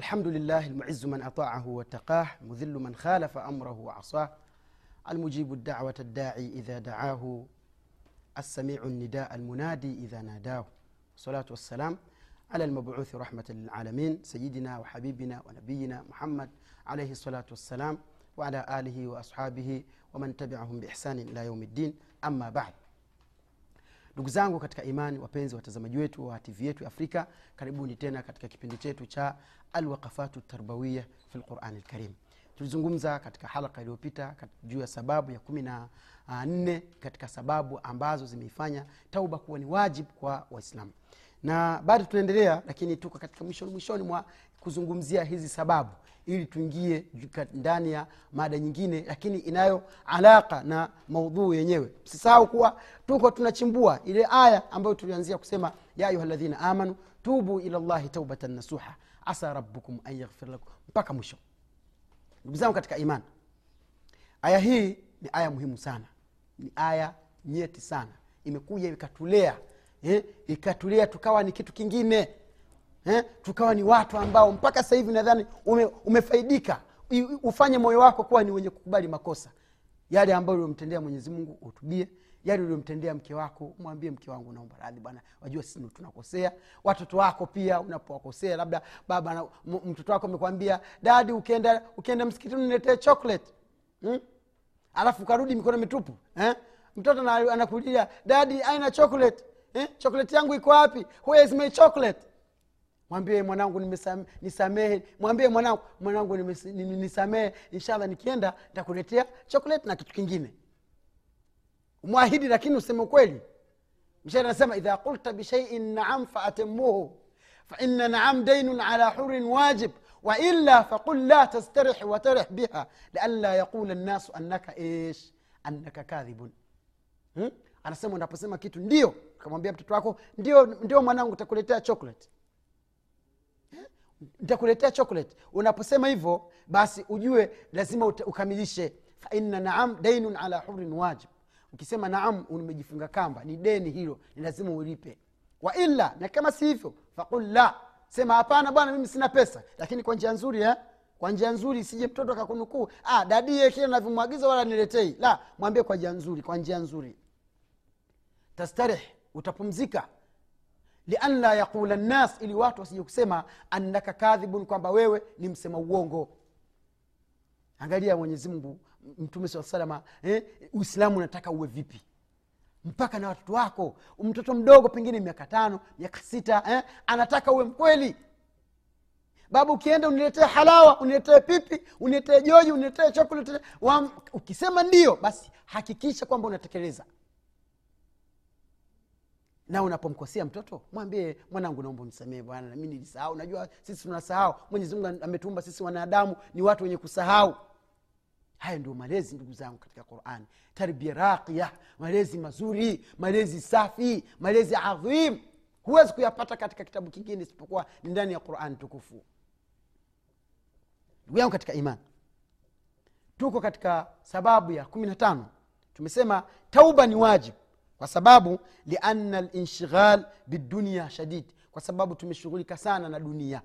الحمد لله المعز من أطاعه واتقاه مذل من خالف أمره وعصاه. المجيب الدعوة الداعي إذا دعاه. السميع النداء المنادي إذا ناداه. والصلاة والسلام على المبعوث رحمة للعالمين سيدنا وحبيبنا ونبينا محمد عليه الصلاة والسلام وعلى آله وأصحابه ومن تبعهم بإحسان إلى يوم الدين. أما بعد ndugu zangu katika imani wapenzi watazamaji wetu wa tv yetu afrika karibuni tena katika kipindi chetu cha alwaqafatu tarbawiya fi lqurani lkarim tulizungumza katika halaka iliyopita juu ya sababu ya kumi na ah, nne katika sababu ambazo zimeifanya tauba kuwa ni wajibu kwa waislamu. Na bado tunaendelea lakini tuko katika mwishoni mwishoni mwa kuzungumzia hizi sababu ili tuingie ndani ya mada nyingine lakini inayo alaka na maudhuu yenyewe. Msisahau kuwa tuko tunachimbua ile aya ambayo tulianzia kusema ya ayuha ladhina amanu tubu ila llahi taubatan nasuha asa rabbukum an yaghfir lakum mpaka mwisho. Ndugu zangu katika imani aya hii ni aya muhimu sana. Ni aya nyeti sana. Imekuja ikatulea eh, ikatulea tukawa ni kitu kingine eh, tukawa ni watu ambao mpaka sasa hivi nadhani ume, umefaidika. Ufanye moyo wako kuwa ni wenye kukubali makosa. Yale ambayo uliomtendea mwenyezi mungu utubie yale uliomtendea mke wako mwambie mke wangu naomba radhi bwana wajua sisi tunakosea. Watoto wako pia unapowakosea labda baba na, mtoto wako amekwambia dadi ukienda ukienda msikitini niletee chocolate. Hmm? alafu ukarudi mikono mitupu eh? mtoto anakulia dadi aina chocolate. Eh? chocolate yangu iko wapi? Where is my chocolate? Mwambie mwanangu nisamehe. Mwambie mwanangu mwanangu nisamehe. Inshallah nikienda nitakuletea chocolate na kitu kingine mwahidi lakini useme ukweli. Mshairi anasema idha qulta bishaiin naam faatimuhu faina naam dainun ala hurin wajib waila faqul la tastarih watarih biha lianla yaqula nnasu annaka ish annaka kadhibun. Hmm? anasema unaposema kitu ndio ukamwambia mtoto wako ndio ndio mwanangu takuletea chocolate. Ntakuletea chocolate. Unaposema hivyo basi ujue lazima ukamilishe. Faina naam dainun ala hurin wajib ukisema naam umejifunga kamba ni deni hilo ni lazima ulipe. Wa illa na kama si hivyo faqul la. Sema hapana bwana mimi sina pesa. Lakini kwa njia nzuri eh? kwa njia nzuri sije mtoto akakunukuu ah, dadie kile navyomwagiza wala niletei. La mwambie kwa njia nzuri kwa njia nzuri. Tastarih utapumzika. Lian la yaqula nnas ili watu wasije kusema annaka kadhibun kwamba wewe ni msema uongo. Angalia mwenyezi mtume saa salama eh, uislamu unataka uwe vipi? Mpaka na watoto wako mtoto mdogo pengine miaka tano miaka sita eh, anataka uwe mkweli. Baba ukienda uniletee halawa uniletee pipi uniletee joji uniletee chokolate ukisema ndio basi hakikisha kwamba unatekeleza. Na unapomkosea mtoto mwambie mwanangu naomba unisamee bwana nami nilisahau. Najua sisi tunasahau. Mwenyezi mungu ametuumba sisi wanadamu ni watu wenye kusahau haya ndio malezi ndugu zangu katika qurani tarbia raqiya malezi mazuri malezi safi malezi adhim. Huwezi kuyapata katika kitabu kingine isipokuwa ni ndani ya qurani tukufu. Ndugu yangu katika imani tuko katika sababu ya kumi na tano. Tumesema tauba ni wajibu kwa sababu liana linshghal bidunia shadid kwa sababu tumeshughulika sana na dunia.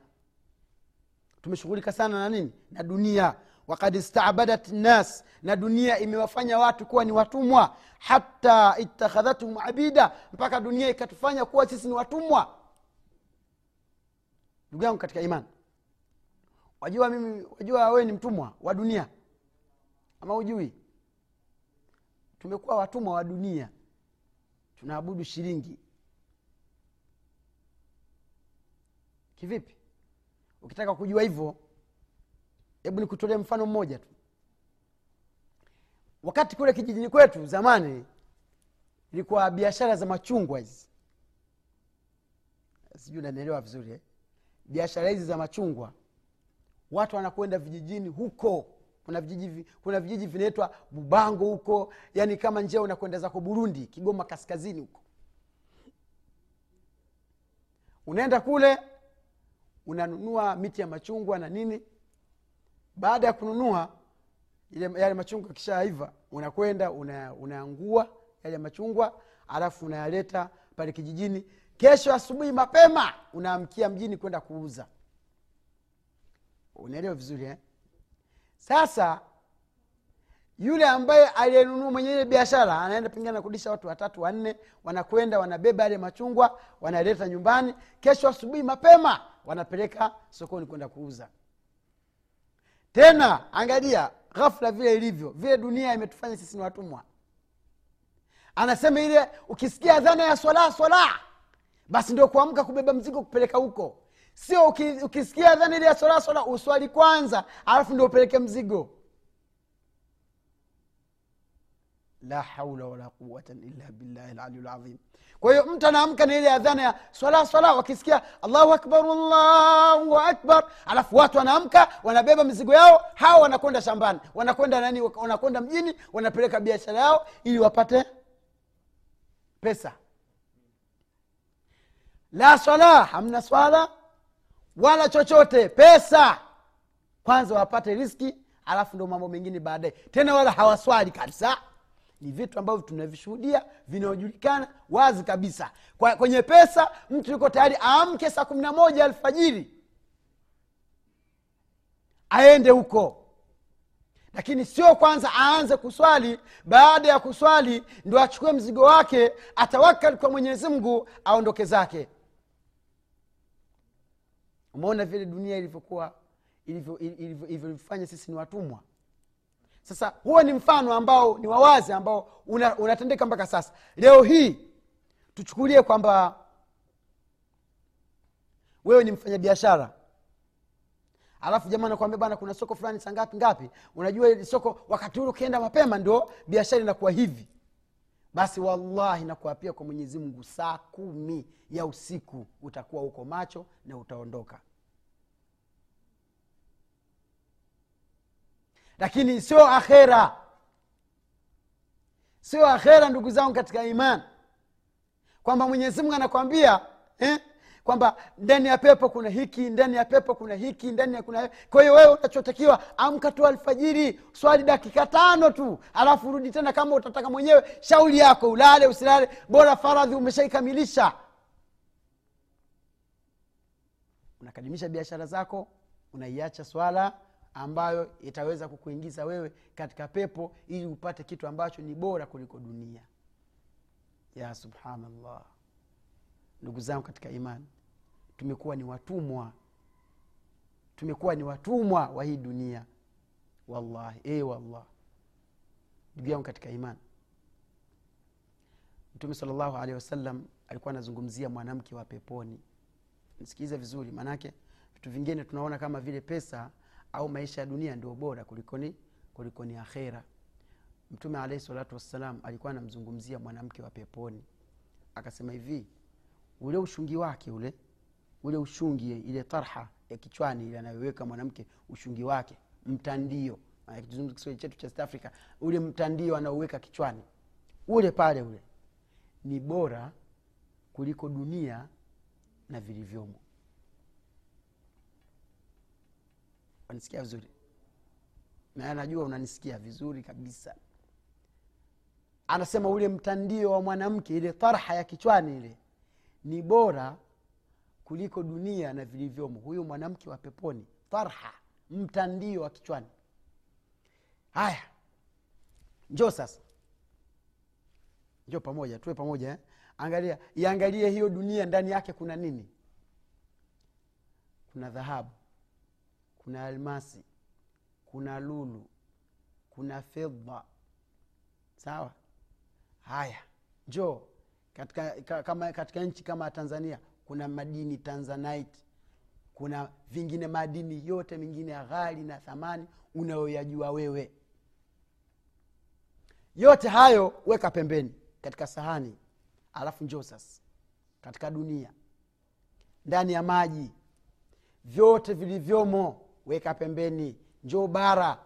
Tumeshughulika sana na nini? Na dunia wakad istabadat nas na dunia imewafanya watu kuwa ni watumwa. Hata ittakhadhathum abida mpaka dunia ikatufanya kuwa sisi ni watumwa. Ndugu yangu katika imani wajua mimi wajua wewe ni mtumwa wa dunia ama ujui tumekuwa watumwa wa dunia tunaabudu shilingi. Kivipi? Ukitaka kujua hivyo hebu nikutolee mfano mmoja tu. Wakati kule kijijini kwetu zamani ilikuwa biashara za machungwa hizi. Sijui nanielewa vizuri eh? biashara hizi za machungwa. Watu wanakwenda vijijini huko. Kuna vijiji kuna vijiji vinaitwa bubango huko. Yani kama njia unakwenda zako burundi kigoma kaskazini huko. Unaenda kule unanunua miti ya machungwa na nini baada ya kununua yale machungwa kishaiva unakwenda una- unaangua yale machungwa alafu unayaleta pale kijijini. Kesho asubuhi mapema unaamkia mjini kwenda kuuza. Unaelewa vizuri eh? sasa yule ambaye aliyenunua mwenye ile biashara anaenda pengine anakudisha watu watatu wanne wanakwenda wanabeba yale machungwa wanaleta nyumbani. Kesho asubuhi mapema wanapeleka sokoni kwenda kuuza tena angalia ghafla vile ilivyo vile dunia imetufanya sisi ni watumwa. Anasema ile ukisikia dhana ya swala swala basi ndio kuamka kubeba mzigo kupeleka huko. Sio ukisikia dhana ile ya swala swala uswali kwanza alafu ndio upeleke mzigo la haula wala quwata illa billahi laliyu lazim kwa hiyo mtu anaamka na ile adhana ya swala swala wakisikia allahu akbar allahu akbar. Alafu watu wanaamka wanabeba mizigo yao hawa wanakwenda shambani. Wanakwenda nani? Wanakwenda mjini wanapeleka biashara yao ili wapate pesa. La swala hamna swala wala chochote pesa. Kwanza wapate riski alafu ndo mambo mengine baadaye. Tena wala hawaswali kabisa ni vitu ambavyo tunavishuhudia vinaojulikana wazi kabisa. Kwa, kwenye pesa mtu yuko tayari aamke saa kumi na moja alfajiri aende huko. Lakini sio kwanza aanze kuswali baada ya kuswali ndo achukue mzigo wake atawakali kwa mwenyezi mungu aondoke zake. Umeona vile dunia ilivyokuwa ilivyo- ilivyo- ilivyofanya sisi ni watumwa sasa huo ni mfano ambao ni wawazi ambao una- unatendeka mpaka sasa. Leo hii tuchukulie kwamba wewe ni mfanyabiashara. Alafu jamaa nakwambia bana kuna soko fulani saa ngapi ngapi? Unajua ili soko wakati ule ukienda mapema ndio biashara inakuwa hivi. Basi wallahi nakuapia kwa mwenyezi mungu saa kumi ya usiku utakuwa huko macho na utaondoka lakini sio akhera. Sio akhera ndugu zangu katika iman kwamba mwenyezi mungu anakwambia eh, kwamba ndani ya pepo kuna hiki ndani ya pepo kuna hiki ndani ya kuna kwa hiyo wewe unachotakiwa amka tu alfajiri swali dakika tano tu alafu urudi tena kama utataka mwenyewe shauli yako ulale usilale bora faradhi umeshaikamilisha. Unakadimisha biashara zako unaiacha swala ambayo itaweza kukuingiza wewe katika pepo ili upate kitu ambacho ni bora kuliko dunia. Ya subhanallah. Ndugu zangu katika imani tumekuwa ni watumwa. Tumekuwa ni watumwa wa hii dunia. Wallahi e wallah ndugu yangu katika imani mtume salllahu alehi wasallam alikuwa anazungumzia mwanamke wa peponi. Msikilize vizuri maanake vitu vingine tunaona kama vile pesa au maisha ya dunia ndio bora kulikoni kulikoni akhera. Mtume alahi salatu wassalam alikuwa anamzungumzia mwanamke wa peponi. Akasema hivi ule ushungi wake ule ule ushungi ile tarha ya kichwani ile anayoweka mwanamke ushungi wake mtandio kiswahili chetu cha africa ule mtandio anaoweka kichwani ule pale ule ni bora kuliko dunia na vilivyomo wanisikia vizuri? Na najua unanisikia vizuri kabisa. Anasema ule mtandio wa mwanamke ile tarha ya kichwani ile ni bora kuliko dunia na vilivyomo. Huyu mwanamke wa peponi tarha mtandio wa kichwani. Haya njoo sasa. Njo pamoja tuwe pamoja eh? angalia iangalie hiyo dunia ndani yake kuna nini? Kuna dhahabu kuna almasi kuna lulu kuna fedha sawa? Haya. Njoo. Katika, ka, kama, katika nchi kama tanzania kuna madini tanzanite. Kuna vingine madini yote mingine ya ghali na thamani unayoyajua wewe. Yote hayo weka pembeni katika sahani. Alafu njoo sasa katika dunia. Ndani ya maji. Vyote vilivyomo weka pembeni njoo bara.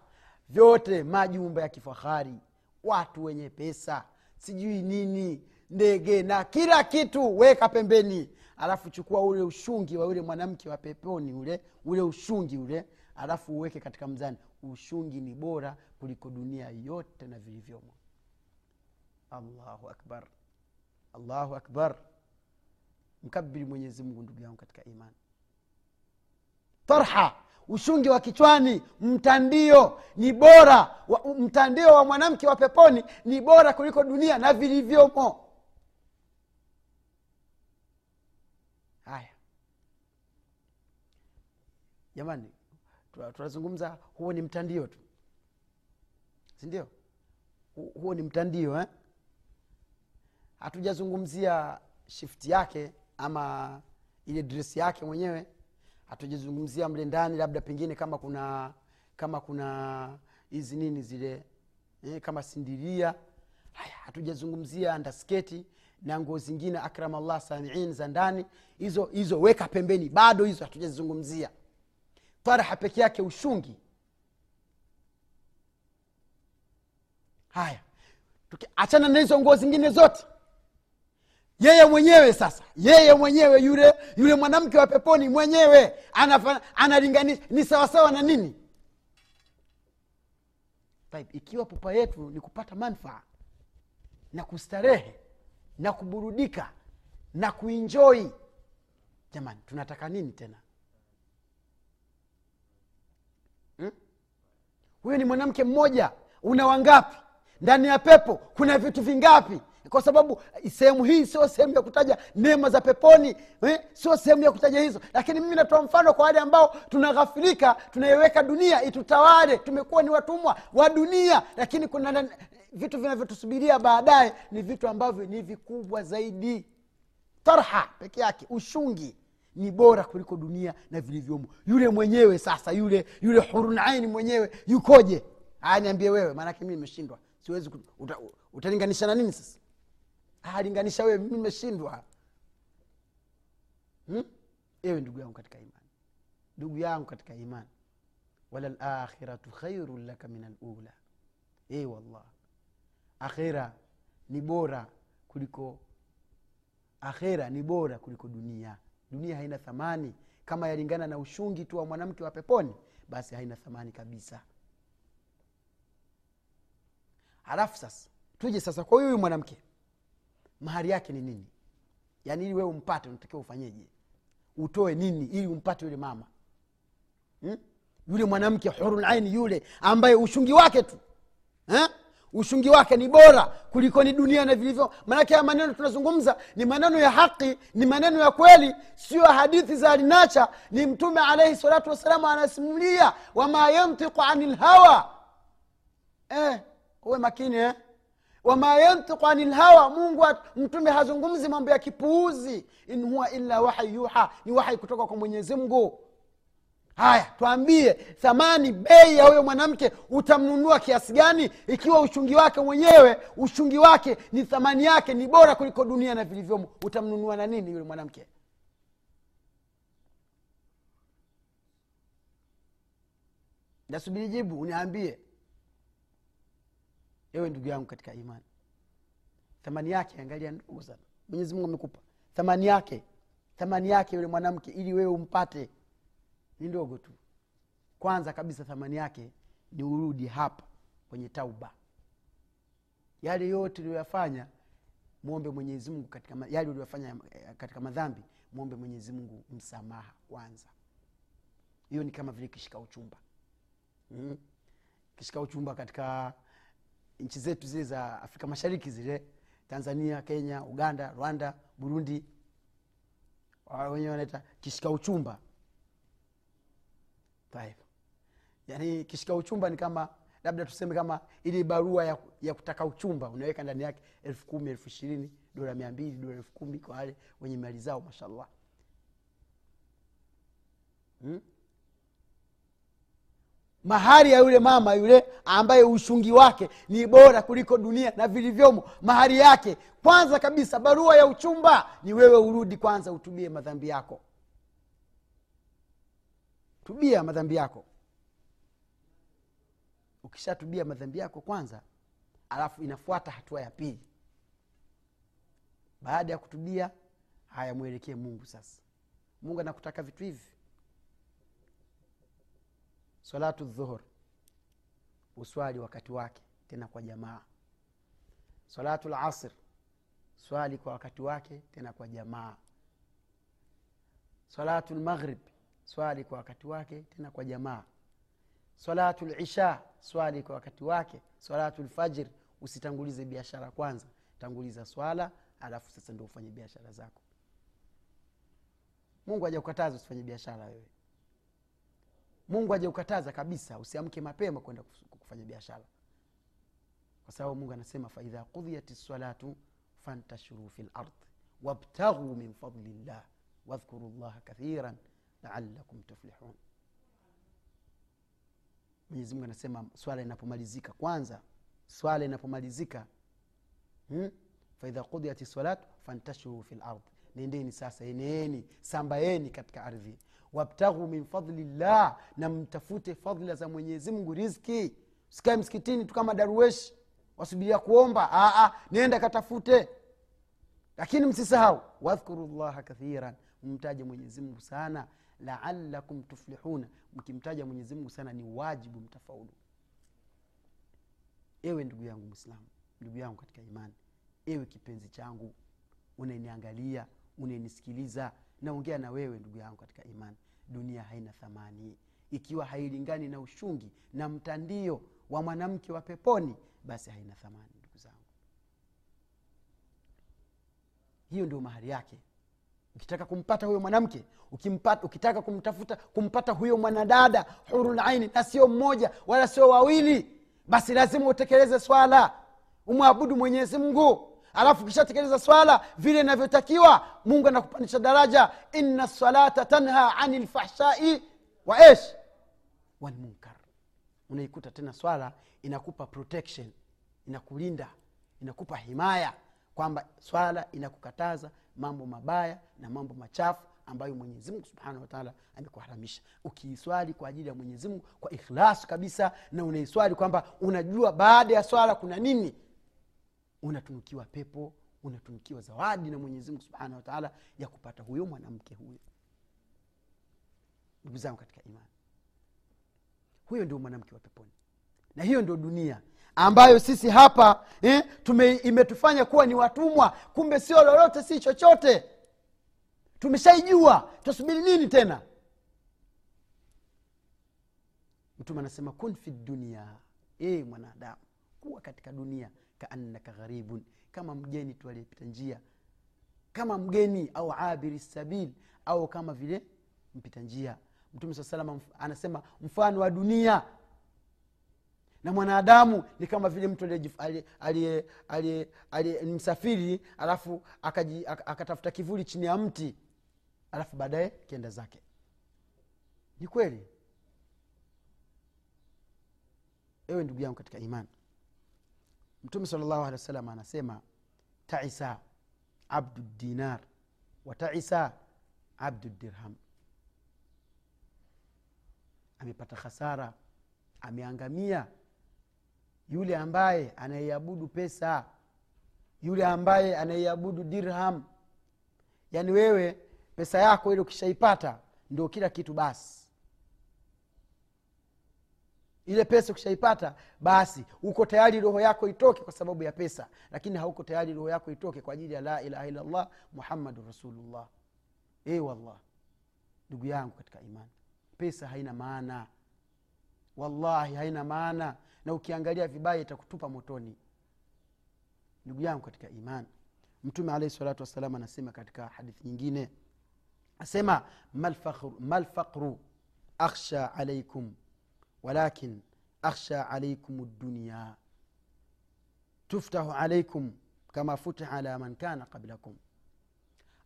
Vyote majumba ya kifahari watu wenye pesa sijui nini ndege na kila kitu weka pembeni. Alafu chukua ule ushungi wa yule mwanamke wa peponi ule ule ushungi ule alafu uweke katika mzani. Ushungi ni bora kuliko dunia yote na vilivyomo. Allahu akbar. Allahu akbar. Mkabiri mwenyezi mungu ndugu yangu katika imani tarha ushungi wa kichwani mtandio ni bora wa, mtandio wa mwanamke wa peponi ni bora kuliko dunia na vilivyomo. Haya. Jamani tunazungumza huo ni mtandio tu. Sindio huo ni mtandio eh? hatujazungumzia shifti yake ama ile dresi yake mwenyewe hatujazungumzia mle ndani labda pengine kama kuna kama kuna hizi nini zile eh, kama sindiria. Haya hatujazungumzia ndasketi na nguo zingine akramallah samiin za ndani. Hizo hizo weka pembeni bado hizo hatujazizungumzia faraha peke yake ushungi. Haya achana na hizo nguo zingine zote yeye mwenyewe sasa. Yeye mwenyewe yule yule mwanamke wa peponi mwenyewe analinganisha ni sawasawa na nini? Taib, ikiwa pupa yetu ni kupata manfaa na kustarehe na kuburudika na kuinjoi jamani tunataka nini tena? Hmm? huyu ni mwanamke mmoja. Una wangapi? Ndani ya pepo kuna vitu vingapi kwa sababu sehemu hii sio sehemu ya kutaja neema za peponi eh? sio sehemu ya kutaja hizo. Lakini mimi natoa mfano kwa wale ambao tunaghafirika tunaiweka dunia itutawale tumekuwa ni watumwa wa dunia. Lakini kuna vitu vinavyotusubiria baadaye ni vitu ambavyo ni vikubwa zaidi. Tarha peke yake ushungi ni bora kuliko dunia na vilivyomo. Yule mwenyewe sasa yule yule hurunaini mwenyewe yukoje? Aya niambie wewe maanake mi nimeshindwa. Siwezi uta, na nini sasa Ah, linganisha wewe nimeshindwa. Hmm? ewe ndugu yangu katika imani. Ndugu yangu katika imani. Wala lakhiratu khairun laka min alula e wallah akhira ni bora kuliko akhera ni bora kuliko dunia. Dunia haina thamani. Kama yalingana na ushungi tu wa mwanamke wa peponi basi haina thamani kabisa. Halafu sasa tuje sasa kwa huyu mwanamke mahari yake ni nini? Yaani ili wewe umpate unatakiwa ufanyeje? Utoe nini ili umpate yule mama? Hmm? yule mwanamke hurulaini yule ambaye ushungi wake tu. Eh? ushungi wake ni bora kuliko ni dunia na vilivyo. Maanake haya maneno tunazungumza ni maneno ya haki ni maneno ya kweli sio hadithi za alinacha. Ni mtume alaihi salatu wassalamu anasimulia wama yantiqu ani lhawa eh, uwe makini eh? Wama yantiku ani lhawa mungu mtume hazungumzi mambo ya kipuuzi. In huwa illa wahai yuha ni wahai kutoka kwa mwenyezi mungu. Haya twambie thamani bei ya huyo mwanamke utamnunua kiasi gani? Ikiwa uchungi wake mwenyewe uchungi wake ni thamani yake ni bora kuliko dunia na vilivyomo utamnunua na nini yule mwanamke? Nasubiri jibu uniambie ewe ndugu yangu katika imani. Thamani yake angalia ndogo sana mwenyezi mungu amekupa. Thamani yake thamani yake yule mwanamke ili wewe umpate. Ni ndogo tu. Kwanza kabisa thamani yake ni urudi hapa kwenye tauba. Yale yote uliyoyafanya mwombe mwenyezi mungu katika yale uliyofanya eh, katika madhambi mwombe mwenyezi mungu msamaha kwanza. Hiyo ni kama vile kishika uchumba. Mm. kishika uchumba katika nchi zetu zile za afrika mashariki zile tanzania kenya uganda rwanda burundi wenyewe wanaita kishika uchumba Taib. yani kishika uchumba ni kama labda tuseme kama ili barua ya, ya kutaka uchumba unaweka ndani yake elfu kumi elfu ishirini dola mia mbili dola elfu kumi kwa wale wenye mali zao mashallah hmm? Mahari ya yule mama yule ambaye ushungi wake ni bora kuliko dunia na vilivyomo. Mahari yake. Kwanza kabisa barua ya uchumba. Ni wewe urudi kwanza utubie madhambi yako. Tubia madhambi yako. Ukishatubia madhambi yako kwanza alafu inafuata hatua ya pili. Baada ya kutubia haya mwelekee mungu sasa. Mungu anakutaka vitu hivi salatu dhuhur. Uswali wakati wake tena kwa jamaa. Salatu lasr swali kwa wakati wake tena kwa jamaa. Salatu lmaghrib swali kwa wakati wake tena kwa jamaa. Salatu lisha swali kwa wakati wake. Salatu lfajir usitangulize biashara kwanza. Tanguliza swala alafu sasa ndo ufanye biashara zako. Mungu haja kukataza usifanye biashara wewe mungu haja kukataza kabisa usiamke mapema kwenda kufanya biashara. Kwa sababu mungu anasema faidha kudhiyat lsalatu fantashuru fi lardi wabtaghuu min fadli llah wadhkuru llaha kathiran laalakum tuflihun. Mwenyezimungu anasema swala inapomalizika kwanza swala inapomalizika hmm? faidha qudiyat lsalatu fantashuru fi lardi nendeni sasa eneeni sambaeni katika ardhi wabtaghu min fadli llah na mtafute fadla za mwenyezi mungu rizki sikae msikitini tu kama daruweshi wasubiria kuomba. Aa, nenda katafute. Lakini msisahau wadhkuru llaha kathiran mmtaje mwenyezimngu sana. Laalakum tuflihuna mkimtaja mwenyezimngu sana ni wajibu mtafaulu. Ewe ndugu yangu mwislamu ndugu yangu katika imani ewe kipenzi changu unaniangalia unanisikiliza naongea na wewe ndugu yangu katika imani. Dunia haina thamani. Ikiwa hailingani na ushungi na mtandio wa mwanamke wa peponi basi haina thamani ndugu zangu. Hiyo ndio mahali yake. Ukitaka kumpata huyo mwanamke ukimpata, ukitaka kumtafuta kumpata huyo mwanadada hurulaini na sio mmoja wala sio wawili basi lazima utekeleze swala. Umwabudu mwenyezi mungu alafu ukishatekeleza swala vile inavyotakiwa mungu anakupandisha daraja. Inna salata tanha ani lfahshai wa esh walmunkar unaikuta tena swala inakupa protection inakulinda inakupa himaya kwamba swala inakukataza mambo mabaya na mambo machafu ambayo mwenyezimungu subhanahu wataala amekuharamisha. Ukiiswali kwa ajili ya mwenyezimungu kwa ikhlasi kabisa na unaiswali kwamba unajua baada ya swala kuna nini unatunukiwa pepo unatunukiwa zawadi na mwenyezimungu subhanahu wataala ya kupata huyo mwanamke huyo. Ndugu zangu katika imani huyo ndio mwanamke wa peponi. Na hiyo ndio dunia ambayo sisi hapa eh, tume, imetufanya kuwa ni watumwa kumbe sio lolote si chochote. Tumeshaijua tutasubiri nini tena? Mtume anasema kun fi dunia e mwanadamu kuwa katika dunia kaannaka gharibun. Kama mgeni tu aliyepita njia. Kama mgeni au abiri sabil au kama vile mpita njia. Mtume saa salama anasema mfano wa dunia. Na mwanadamu ni kama vile mtu msafiri alafu akatafuta kivuli chini ya mti alafu baadaye kienda zake. Ni kweli? Ewe ndugu yangu katika imani mtume salllahu alehi wa sallam anasema taisa abdu dinar. Wa taisa abdu dirham. Amepata khasara ameangamia. Yule ambaye anaiabudu pesa yule ambaye anaiabudu dirham. Yaani wewe pesa yako ile ukishaipata ndio kila kitu basi ile pesa ukishaipata basi uko tayari roho yako itoke kwa sababu ya pesa. Lakini hauko tayari roho yako itoke kwa ajili ya la ilaha illallah muhammadun rasulullah. E wallah ndugu yangu katika imani pesa haina maana. Wallahi haina maana. Na ukiangalia vibaya itakutupa motoni. Ndugu yangu katika imani mtume alaihi salatu wassalam anasema katika hadithi nyingine asema malfaqru akhsha alaikum walakin akhsha alaikum dunia tuftahu alaikum kama futiha ala man kana qablakum.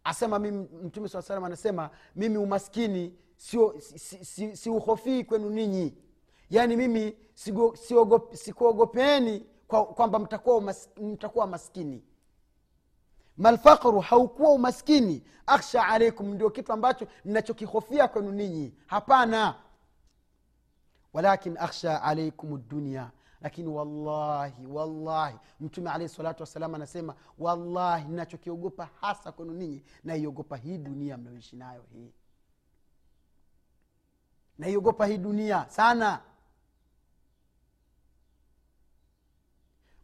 Asema mimi mtume saa salam anasema mimi umaskini siuhofii si, si, si kwenu ninyi. Yaani mimi sikuogopeni kwamba mtakuwa, umas, mtakuwa maskini. Malfaqru haukuwa umaskini. Akhsha alaikum ndio kitu ambacho ninachokihofia kwenu ninyi. Hapana walakin akhsha alaikum dunia lakini wallahi wallahi mtume alahi salatu wassalam anasema wallahi nachokiogopa hasa kwenu ninyi naiogopa hii dunia mnayoishi nayo hii. Naiogopa hii dunia sana.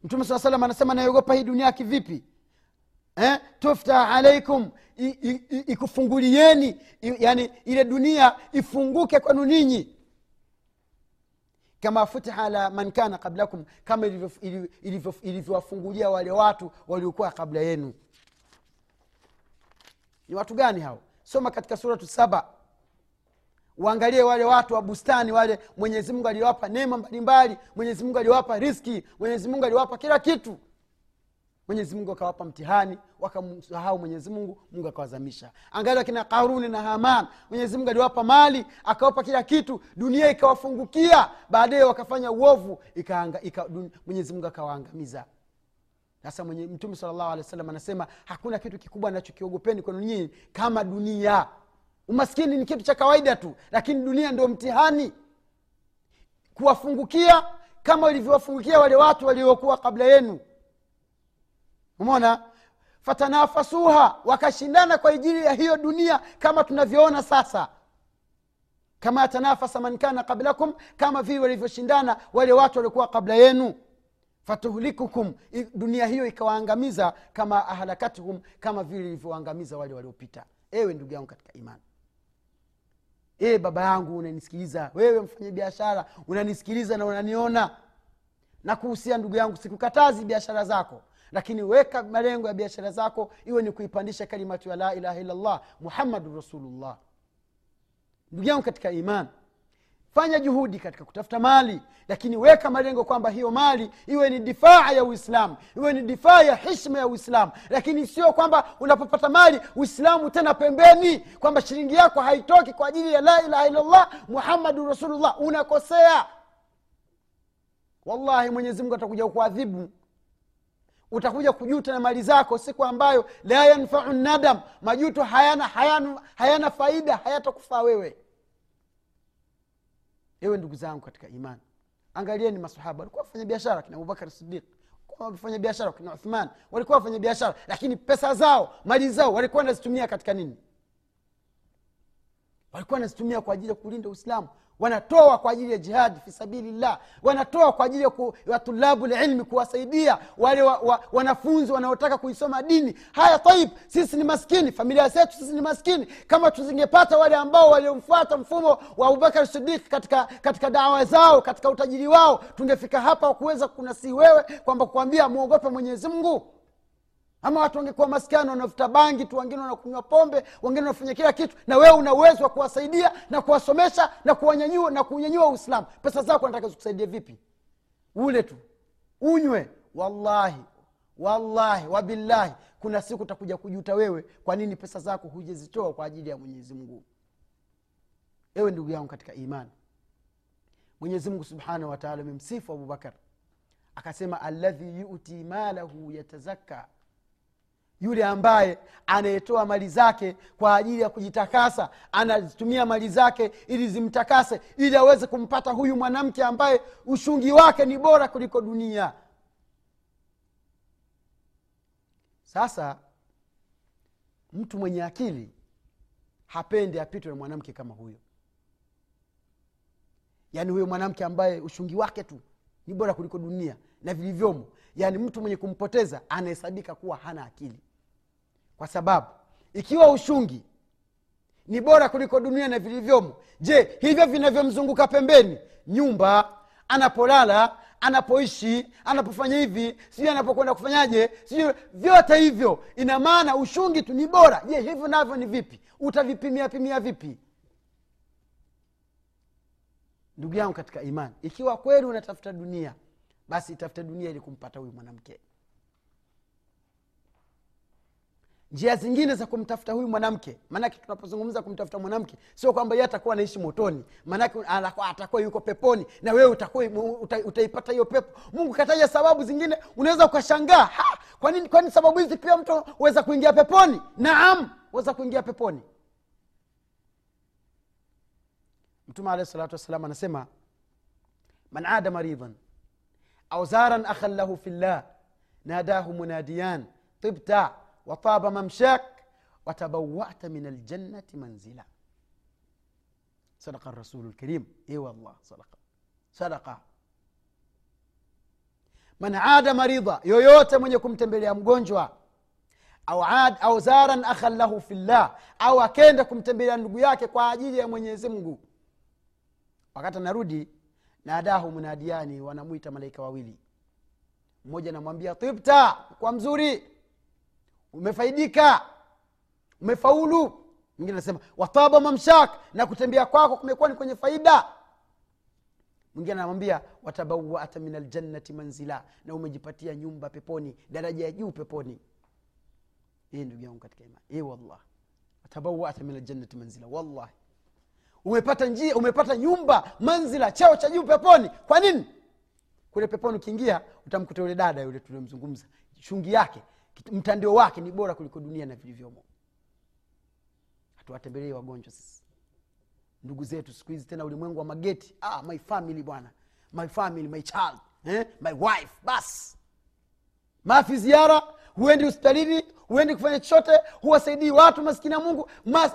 Mtume saa salam anasema naiogopa hii dunia kivipi? Eh? tuftah alaikum ikufungulieni yani ile dunia ifunguke kwenu ninyi kama futiha ala man kana qablakum kama ilivyo- ilivyo- ilivyo- ilivyowafungulia wale watu waliokuwa kabla yenu. Ni watu gani hao? Soma katika suratu saba. Waangalie wale watu wa bustani wale mwenyezi mungu aliwapa neema mbalimbali mwenyezi mungu aliwapa riski mwenyezi mungu aliwapa kila kitu mwenyezi mungu akawapa mtihani wakamsahau mwenyezi mungu mungu akawazamisha. Angalia akina karuni na haman mwenyezi mungu aliwapa mali akawapa kila kitu dunia ikawafungukia baadaye wakafanya uovu mwenyezi mungu akawaangamiza. Sasa mtume salllahu alehi wa anasema hakuna kitu kikubwa anachokiogopeni kwenu nyinyi kama dunia. Umaskini ni kitu cha kawaida tu lakini dunia ndio mtihani. Kuwafungukia kama ilivyowafungukia wale watu waliokuwa kabla yenu umona fatanafasuha wakashindana kwa ajili ya hiyo dunia kama tunavyoona sasa. Kama tanafasa man kana qablakum kama vile walivyoshindana wale watu waliokuwa kabla yenu. Fatuhlikukum dunia hiyo ikawaangamiza kama ahlakatuhum kama vile ilivyoangamiza wale waliopita. Ewe ndugu yangu katika imani. E baba yangu unanisikiliza. Wewe mfanya biashara unanisikiliza na unaniona. Na kuhusia ndugu yangu sikukatazi biashara zako lakini weka malengo ya biashara zako iwe ni kuipandisha kalimatu ya la ilaha illallah muhammadun rasulullah. Ndugu yangu katika iman fanya juhudi katika kutafuta mali lakini weka malengo kwamba hiyo mali iwe ni difaa ya uislamu iwe ni difaa ya hishma ya uislamu. Lakini sio kwamba unapopata mali uislamu tena pembeni kwamba shilingi yako haitoki kwa ajili ya la ilaha illallah muhammadun rasulullah. Unakosea. Wallahi mwenyezimungu atakuja kuadhibu utakuja kujuta na mali zako siku ambayo la yanfau nadam majuto hayana, hayana, hayana faida hayatakufaa wewe. Ewe ndugu zangu katika imani angalieni masahaba walikuwa wafanya biashara kina abubakar sidiq wafanya biashara kina uthman walikuwa wafanya biashara lakini pesa zao mali zao walikuwa wanazitumia katika nini? Walikuwa wanazitumia kwa ajili ya kulinda uislamu wanatoa kwa ajili ya jihadi fi sabilillah. Wanatoa kwa ajili ya ya lilmi kuwasaidia wale wa, wa, wanafunzi wanaotaka kuisoma dini. Haya taib sisi ni maskini. Familia zetu sisi ni maskini. Kama tuzingepata wale ambao waliomfuata mfumo wa abubakar sidik katika katika dawa zao katika utajiri wao tungefika hapa kuweza kunasii wewe kwamba kuambia mwogope mwenyezi mungu ama watu wangekuwa maskani wanavuta bangi tu wengine wanakunywa pombe wengine wanafanya kila kitu na wewe una uwezo wa kuwasaidia na kuwasomesha na kuwanyanyua na kunyanyua uislamu. Pesa zako nataka zikusaidia vipi? Ule tu. Unywe. Wallahi. Wallahi. Wabillahi kuna siku utakuja kujuta wewe kwa nini pesa zako hujezitoa kwa ajili ya mwenyezi mungu. Ewe ndugu yangu katika imani. Mwenyezi mungu subhanahu wataala amemsifu abubakar akasema aladhi yuti malahu yatazakka yule ambaye anayetoa mali zake kwa ajili ya kujitakasa anazitumia mali zake ili zimtakase ili aweze kumpata huyu mwanamke ambaye ushungi wake ni bora kuliko dunia. Sasa mtu mwenye akili hapendi apitwe na mwanamke kama huyo. Yaani huyo mwanamke ambaye ushungi wake tu ni bora kuliko dunia na vilivyomo. Yaani mtu mwenye kumpoteza anahesabika kuwa hana akili kwa sababu ikiwa ushungi ni bora kuliko dunia na vilivyomo. Je hivyo vinavyomzunguka pembeni? Nyumba anapolala anapoishi anapofanya hivi sijui anapokwenda kufanyaje sijui vyote hivyo ina maana ushungi tu ni bora. Je hivyo navyo ni vipi? Utavipimia pimia vipi? Ndugu yangu katika imani ikiwa kweli unatafuta dunia basi itafute dunia ili kumpata huyu mwanamke njia zingine za kumtafuta huyu mwanamke maanake tunapozungumza kumtafuta mwanamke sio kwamba ye atakuwa anaishi motoni maanake atakuwa yuko peponi na wewe utaipata hiyo pepo. Mungu kataja sababu zingine unaweza ukashangaa kwani kwa kwani sababu hizi pia mtu weza kuingia peponi? Naam weza kuingia peponi. Mtume alehi salatu wassalam anasema man ada maridhan au zaran akhan lahu fillah nadahu munadiyan tibta وطاب ممشاك وتبوأت من الجنة منزلا. صدق الرسول الكريم. إي والله صدق. صدق. من عاد مريضا يويوت من يكم تنبلي أو عاد أو زارا أخا له في الله. أو أكيندكم تنبلي أم قوياك قوى أجيدي أم ينزمقو وقت نرودي ناداه منادياني ونمويت ملايك وويلي موجة نمويت طيبتا كوامزوري مزوري. Umefaidika. Umefaulu. Mwingine anasema wataba mamshak na kutembea kwako kumekuwa ni kwenye faida. Mwingine anamwambia watabawata min aljannati manzila na umejipatia nyumba peponi daraja ya juu peponi. Hii ndugu yangu katika imani. E wallah watabawata min aljannati manzila. Wallahi. Umepata njia umepata nyumba manzila cheo cha juu peponi. Kwa nini? Kule peponi ukiingia utamkuta yule dada yule tuliomzungumza. Shungi yake mtandio wake ni bora kuliko dunia na vilivyomo. Hatuwatembelei wagonjwa sisi. Ndugu zetu siku hizi tena ulimwengu wa mageti. Ah, my family bwana. My family my child eh? my wife bas. Mafi ziara huendi hospitalini huendi kufanya chochote huwasaidii watu maskini ya mungu. Mas,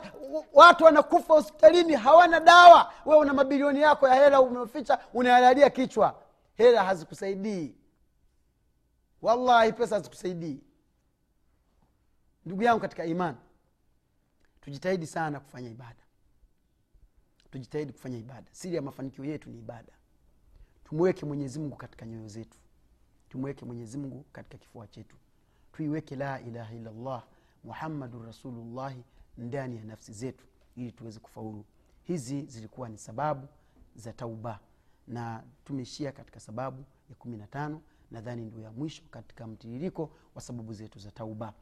watu wanakufa hospitalini hawana dawa. We una mabilioni yako ya hela umeficha unayalalia kichwa. Hela hazikusaidii. Wallahi pesa hazikusaidii ndugu yangu katika imani tujitahidi sana kufanya ibada. Tujitahidi kufanya ibada. Siri ya mafanikio yetu ni ibada. Tumweke mwenyezi mungu katika nyoyo zetu. Tumweke mwenyezi mungu katika kifua chetu. Tuiweke la ilaha illallah muhammadun rasulullahi ndani ya nafsi zetu ili tuweze kufaulu. Hizi zilikuwa ni sababu za tauba. Na tumeishia katika sababu ya kumi na tano. Nadhani ndio ya mwisho katika mtiririko wa sababu zetu za tauba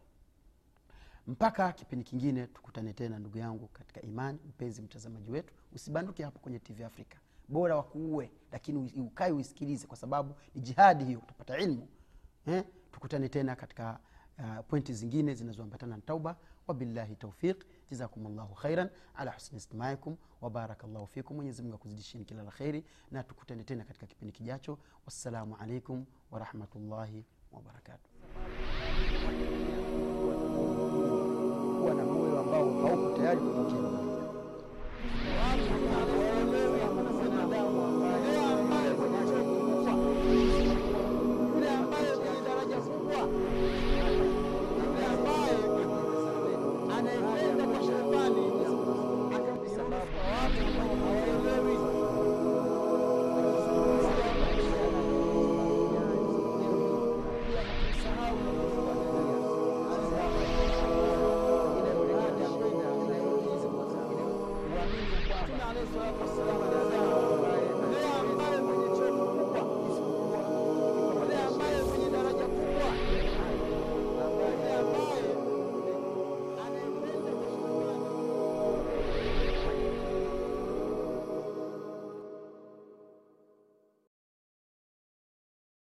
mpaka kipindi kingine tukutane tena ndugu yangu katika imani mpenzi mtazamaji wetu. Usibanduke hapo kwenye tv afrika. Bora wakuue lakini ukae uisikilize kwa sababu ni jihadi hiyo utapata ilmu. Eh? tukutane tena katika uh, pointi zingine zinazoambatana na tauba. Wabillahi taufiq jazakum llahu khairan. Ala husni istimaikum. Wabaraka llahu fikum. Mwenyezimungu akuzidishini kila la kheri. Na tukutane tena katika kipindi kijacho. Wassalamu alaikum warahmatullahi wabarakatuh kuwa na moyo ambao hauko tayari kupokea